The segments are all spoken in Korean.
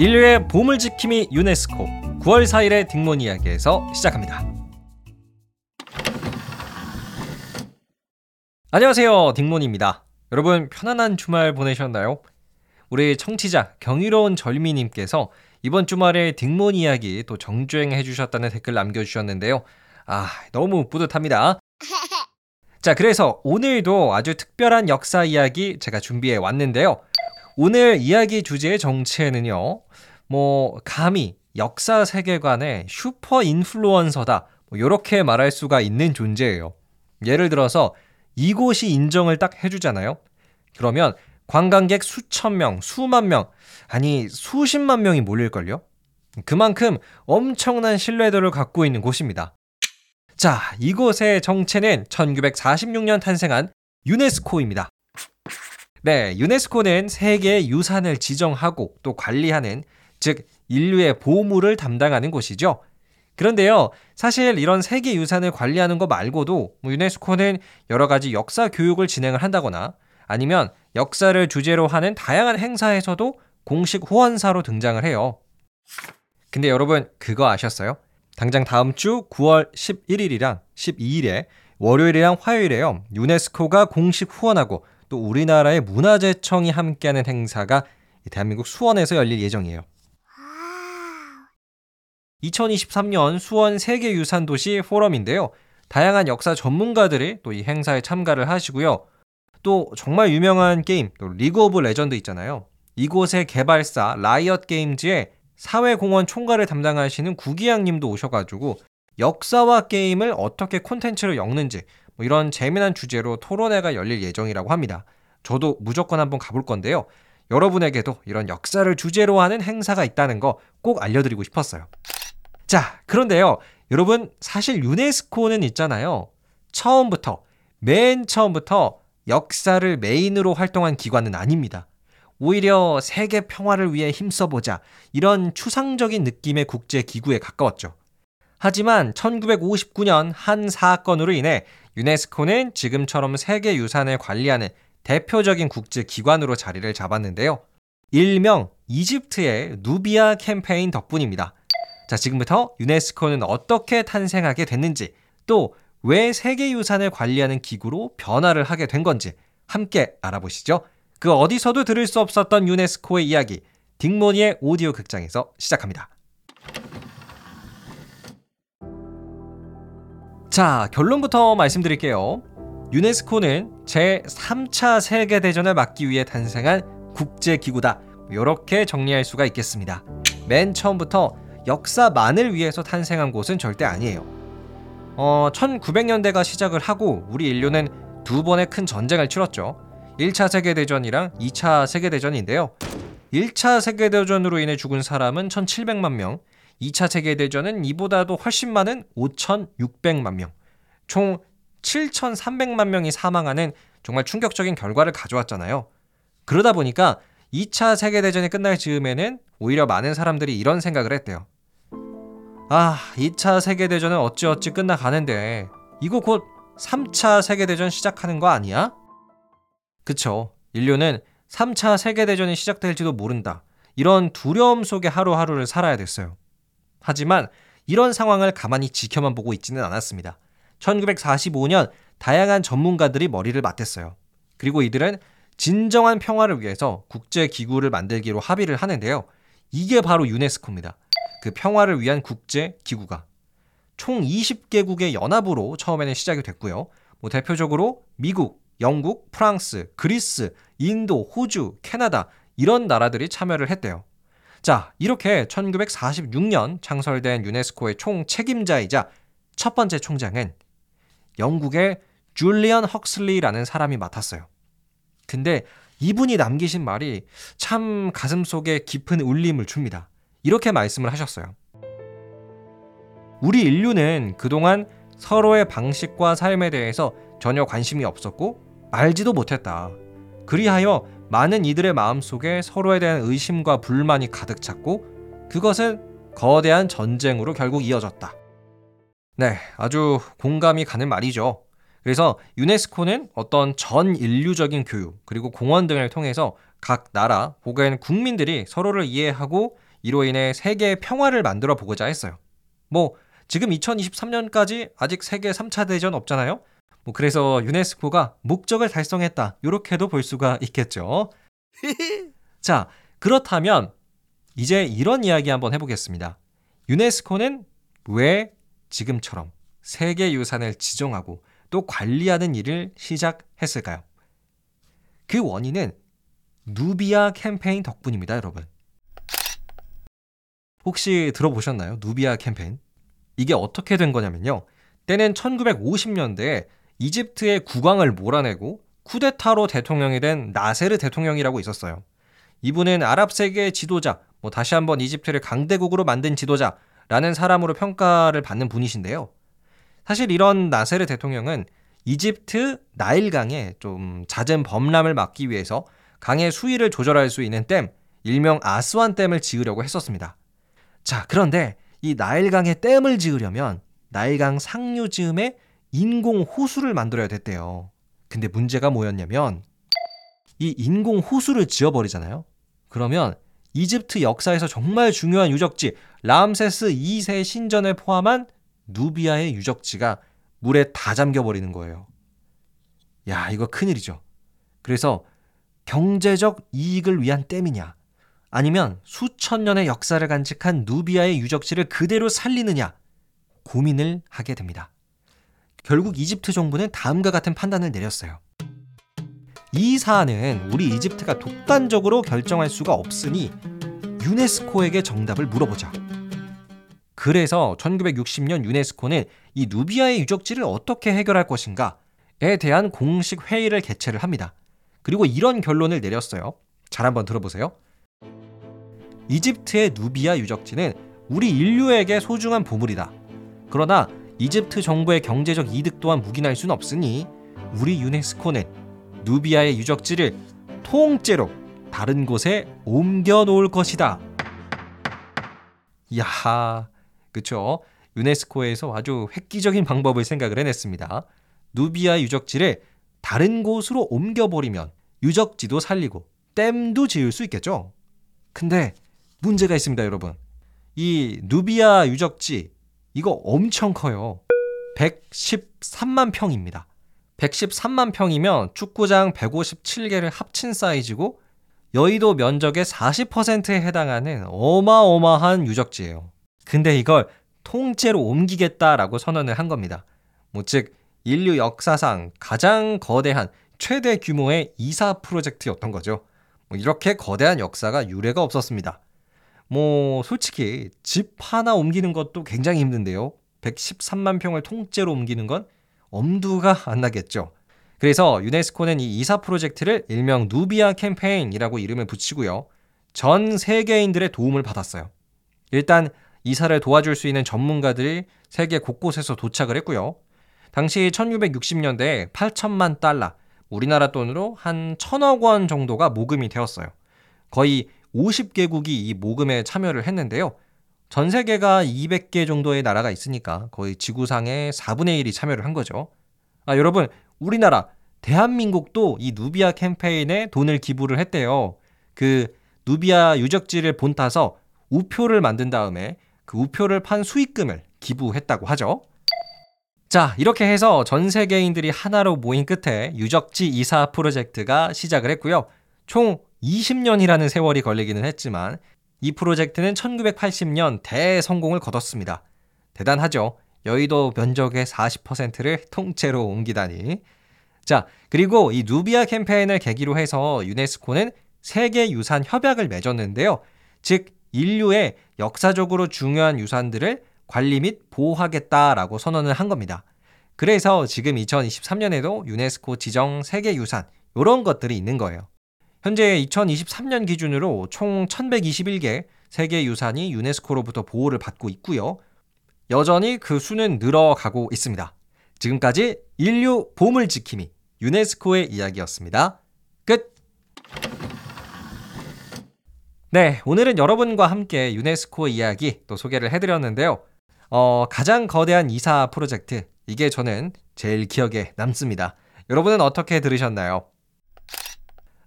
인류의 보물지킴이 유네스코 9월 4일의 딩몬 이야기에서 시작합니다. 안녕하세요. 딩몬입니다. 여러분 편안한 주말 보내셨나요? 우리 청취자 경이로운 절미님께서 이번 주말에 딩몬 이야기 또 정주행해 주셨다는 댓글 남겨주셨는데요. 아 너무 뿌듯합니다. 자 그래서 오늘도 아주 특별한 역사 이야기 제가 준비해 왔는데요. 오늘 이야기 주제의 정체는요. 뭐 감히 역사 세계관의 슈퍼 인플루언서다. 뭐 이렇게 말할 수가 있는 존재예요. 예를 들어서 이곳이 인정을 딱 해주잖아요. 그러면 관광객 수천 명, 수만 명, 아니 수십만 명이 몰릴걸요? 그만큼 엄청난 신뢰도를 갖고 있는 곳입니다. 자, 이곳의 정체는 1946년 탄생한 유네스코입니다. 네, 유네스코는 세계 유산을 지정하고 또 관리하는 즉 인류의 보물을 담당하는 곳이죠. 그런데요, 사실 이런 세계 유산을 관리하는 것 말고도 뭐 유네스코는 여러 가지 역사 교육을 진행을 한다거나 아니면 역사를 주제로 하는 다양한 행사에서도 공식 후원사로 등장을 해요. 근데 여러분 그거 아셨어요? 당장 다음 주 9월 11일이랑 12일에 월요일이랑 화요일에요. 유네스코가 공식 후원하고 또 우리나라의 문화재청이 함께하는 행사가 대한민국 수원에서 열릴 예정이에요. 2023년 수원 세계유산도시 포럼인데요. 다양한 역사 전문가들이 또 이 행사에 참가를 하시고요. 또 정말 유명한 게임, 또 League of Legends 있잖아요. 이곳의 개발사 Riot Games의 사회공헌 총괄을 담당하시는 구기향 님도 오셔가지고 역사와 게임을 어떻게 콘텐츠로 엮는지 뭐 이런 재미난 주제로 토론회가 열릴 예정이라고 합니다. 저도 무조건 한번 가볼 건데요. 여러분에게도 이런 역사를 주제로 하는 행사가 있다는 거 꼭 알려드리고 싶었어요. 자, 그런데요. 여러분, 사실 유네스코는 있잖아요. 처음부터, 맨 처음부터 역사를 메인으로 활동한 기관은 아닙니다. 오히려 세계 평화를 위해 힘써보자. 이런 추상적인 느낌의 국제 기구에 가까웠죠. 하지만 1959년 한 사건으로 인해 유네스코는 지금처럼 세계 유산을 관리하는 대표적인 국제 기관으로 자리를 잡았는데요. 일명 이집트의 누비아 캠페인 덕분입니다. 자, 지금부터 유네스코는 어떻게 탄생하게 됐는지, 또 왜 세계 유산을 관리하는 기구로 변화를 하게 된 건지 함께 알아보시죠. 그 어디서도 들을 수 없었던 유네스코의 이야기, 딩모니의 오디오 극장에서 시작합니다. 자, 결론부터 말씀드릴게요. 유네스코는 제3차 세계대전을 막기 위해 탄생한 국제기구다. 이렇게 정리할 수가 있겠습니다. 맨 처음부터 역사만을 위해서 탄생한 곳은 절대 아니에요. 어, 1900년대가 시작을 하고 우리 인류는 두 번의 큰 전쟁을 치렀죠. 1차 세계대전이랑 2차 세계대전인데요. 1차 세계대전으로 인해 죽은 사람은 1700만 명, 2차 세계대전은 이보다도 훨씬 많은 5600만 명. 총 7,300만 명이 사망하는 정말 충격적인 결과를 가져왔잖아요. 그러다 보니까 2차 세계대전이 끝날 즈음에는 오히려 많은 사람들이 이런 생각을 했대요. 아, 2차 세계대전은 어찌어찌 끝나가는데, 이거 곧 3차 세계대전 시작하는 거 아니야? 그쵸. 인류는 3차 세계대전이 시작될지도 모른다. 이런 두려움 속에 하루하루를 살아야 됐어요. 하지만 이런 상황을 가만히 지켜만 보고 있지는 않았습니다. 1945년 다양한 전문가들이 머리를 맞댔어요. 그리고 이들은 진정한 평화를 위해서 국제 기구를 만들기로 합의를 하는데요. 이게 바로 유네스코입니다. 그 평화를 위한 국제 기구가. 총 20개국의 연합으로 처음에는 시작이 됐고요. 뭐 대표적으로 미국, 영국, 프랑스, 그리스, 인도, 호주, 캐나다 이런 나라들이 참여를 했대요. 자, 이렇게 1946년 창설된 유네스코의 총 책임자이자 첫 번째 총장은 영국의 줄리언 헉슬리라는 사람이 맡았어요. 근데 이분이 남기신 말이 참 가슴 속에 깊은 울림을 줍니다. 이렇게 말씀을 하셨어요. 우리 인류는 그동안 서로의 방식과 삶에 대해서 전혀 관심이 없었고 알지도 못했다. 그리하여 많은 이들의 마음속에 서로에 대한 의심과 불만이 가득 찼고 그것은 거대한 전쟁으로 결국 이어졌다. 네, 아주 공감이 가는 말이죠. 그래서 유네스코는 어떤 전 인류적인 교육 그리고 공원 등을 통해서 각 나라 혹은 국민들이 서로를 이해하고 이로 인해 세계 평화를 만들어 보고자 했어요. 뭐 지금 2023년까지 아직 세계 3차 대전 없잖아요. 뭐 그래서 유네스코가 목적을 달성했다. 이렇게도 볼 수가 있겠죠. 자, 그렇다면 이제 이런 이야기 한번 해보겠습니다. 유네스코는 왜 지금처럼 세계 유산을 지정하고 또 관리하는 일을 시작했을까요? 그 원인은 누비아 캠페인 덕분입니다, 여러분. 혹시 들어보셨나요? 누비아 캠페인? 이게 어떻게 된 거냐면요. 때는 1950년대에 이집트의 국왕을 몰아내고 쿠데타로 대통령이 된 나세르 대통령이라고 있었어요. 이분은 아랍 세계의 지도자, 뭐 다시 한번 이집트를 강대국으로 만든 지도자라는 사람으로 평가를 받는 분이신데요. 사실 이런 나세르 대통령은 이집트 나일강에 좀 잦은 범람을 막기 위해서 강의 수위를 조절할 수 있는 댐, 일명 아스완 댐을 지으려고 했었습니다. 자, 그런데 이 나일강에 댐을 지으려면 나일강 상류 즈음에 인공 호수를 만들어야 됐대요. 근데 문제가 뭐였냐면 이 인공 호수를 지어버리잖아요. 그러면 이집트 역사에서 정말 중요한 유적지 람세스 2세 신전을 포함한 누비아의 유적지가 물에 다 잠겨버리는 거예요. 야, 이거 큰일이죠. 그래서 경제적 이익을 위한 댐이냐, 아니면 수천 년의 역사를 간직한 누비아의 유적지를 그대로 살리느냐 고민을 하게 됩니다. 결국 이집트 정부는 다음과 같은 판단을 내렸어요. 이 사안은 우리 이집트가 독단적으로 결정할 수가 없으니 유네스코에게 정답을 물어보자. 그래서 1960년 유네스코는 이 누비아의 유적지를 어떻게 해결할 것인가에 대한 공식 회의를 개최를 합니다. 그리고 이런 결론을 내렸어요. 잘 한번 들어보세요. 이집트의 누비아 유적지는 우리 인류에게 소중한 보물이다. 그러나 이집트 정부의 경제적 이득 또한 묵인할 수는 없으니 우리 유네스코는 누비아의 유적지를 통째로 다른 곳에 옮겨 놓을 것이다. 야, 그쵸? 유네스코에서 아주 획기적인 방법을 생각을 해냈습니다. 누비아 유적지를 다른 곳으로 옮겨버리면 유적지도 살리고 댐도 지을 수 있겠죠? 근데 문제가 있습니다, 여러분. 이 누비아 유적지 이거 엄청 커요. 113만 평입니다. 113만 평이면 축구장 157개를 합친 사이즈고 여의도 면적의 40%에 해당하는 어마어마한 유적지예요. 근데 이걸 통째로 옮기겠다라고 선언을 한 겁니다. 뭐 즉 인류 역사상 가장 거대한 최대 규모의 이사 프로젝트였던 거죠. 뭐 이렇게 거대한 역사가 유례가 없었습니다. 뭐 솔직히 집 하나 옮기는 것도 굉장히 힘든데요. 113만 평을 통째로 옮기는 건 엄두가 안 나겠죠. 그래서 유네스코는 이 이사 프로젝트를 일명 누비아 캠페인이라고 이름을 붙이고요. 전 세계인들의 도움을 받았어요. 일단 이사를 도와줄 수 있는 전문가들이 세계 곳곳에서 도착을 했고요. 당시 1660년대에 8천만 달러, 우리나라 돈으로 한 천억 원 정도가 모금이 되었어요. 거의 50개국이 이 모금에 참여를 했는데요. 전 세계가 200개 정도의 나라가 있으니까 거의 지구상의 4분의 1이 참여를 한 거죠. 아, 여러분, 우리나라, 대한민국도 이 누비아 캠페인에 돈을 기부를 했대요. 그 누비아 유적지를 본따서 우표를 만든 다음에 그 우표를 판 수익금을 기부했다고 하죠. 자, 이렇게 해서 전 세계인들이 하나로 모인 끝에 유적지 이사 프로젝트가 시작을 했고요. 총 20년이라는 세월이 걸리기는 했지만 이 프로젝트는 1980년 대성공을 거뒀습니다. 대단하죠. 여의도 면적의 40%를 통째로 옮기다니. 자, 그리고 이 누비아 캠페인을 계기로 해서 유네스코는 세계 유산 협약을 맺었는데요. 즉 인류의 역사적으로 중요한 유산들을 관리 및 보호하겠다라고 선언을 한 겁니다. 그래서 지금 2023년에도 유네스코 지정 세계 유산 이런 것들이 있는 거예요. 현재 2023년 기준으로 총 1121개 세계 유산이 유네스코로부터 보호를 받고 있고요. 여전히 그 수는 늘어가고 있습니다. 지금까지 인류 보물 지킴이 유네스코의 이야기였습니다. 끝! 네, 오늘은 여러분과 함께 유네스코 이야기 또 소개를 해드렸는데요. 어, 가장 거대한 이사 프로젝트, 이게 저는 제일 기억에 남습니다. 여러분은 어떻게 들으셨나요?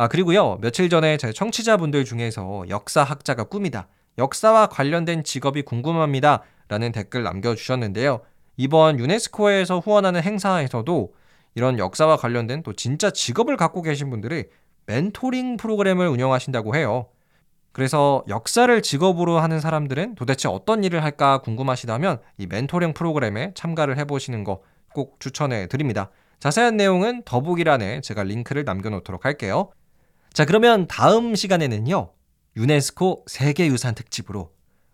아, 그리고요, 며칠 전에 제 청취자분들 중에서 역사학자가 꿈이다. 역사와 관련된 직업이 궁금합니다. 라는 댓글 남겨주셨는데요. 이번 유네스코에서 후원하는 행사에서도 이런 역사와 관련된 또 진짜 직업을 갖고 계신 분들이 멘토링 프로그램을 운영하신다고 해요. 그래서 역사를 직업으로 하는 사람들은 도대체 어떤 일을 할까 궁금하시다면 이 멘토링 프로그램에 참가를 해보시는 거 꼭 추천해 드립니다. 자세한 내용은 더보기란에 제가 링크를 남겨놓도록 할게요. 자, 그러면 다음 시간에는요, 유네스코 세계유산 특집으로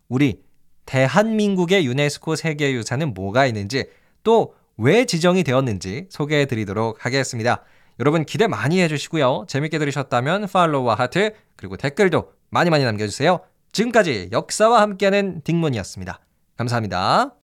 우리 대한민국의 유네스코 세계유산은 뭐가 있는지 또 왜 지정이 되었는지 소개해 드리도록 하겠습니다. 여러분 기대 많이 해주시고요. 재밌게 들으셨다면 팔로우와 하트 그리고 댓글도 많이 많이 남겨주세요. 지금까지 역사와 함께하는 딩몬이었습니다. 감사합니다.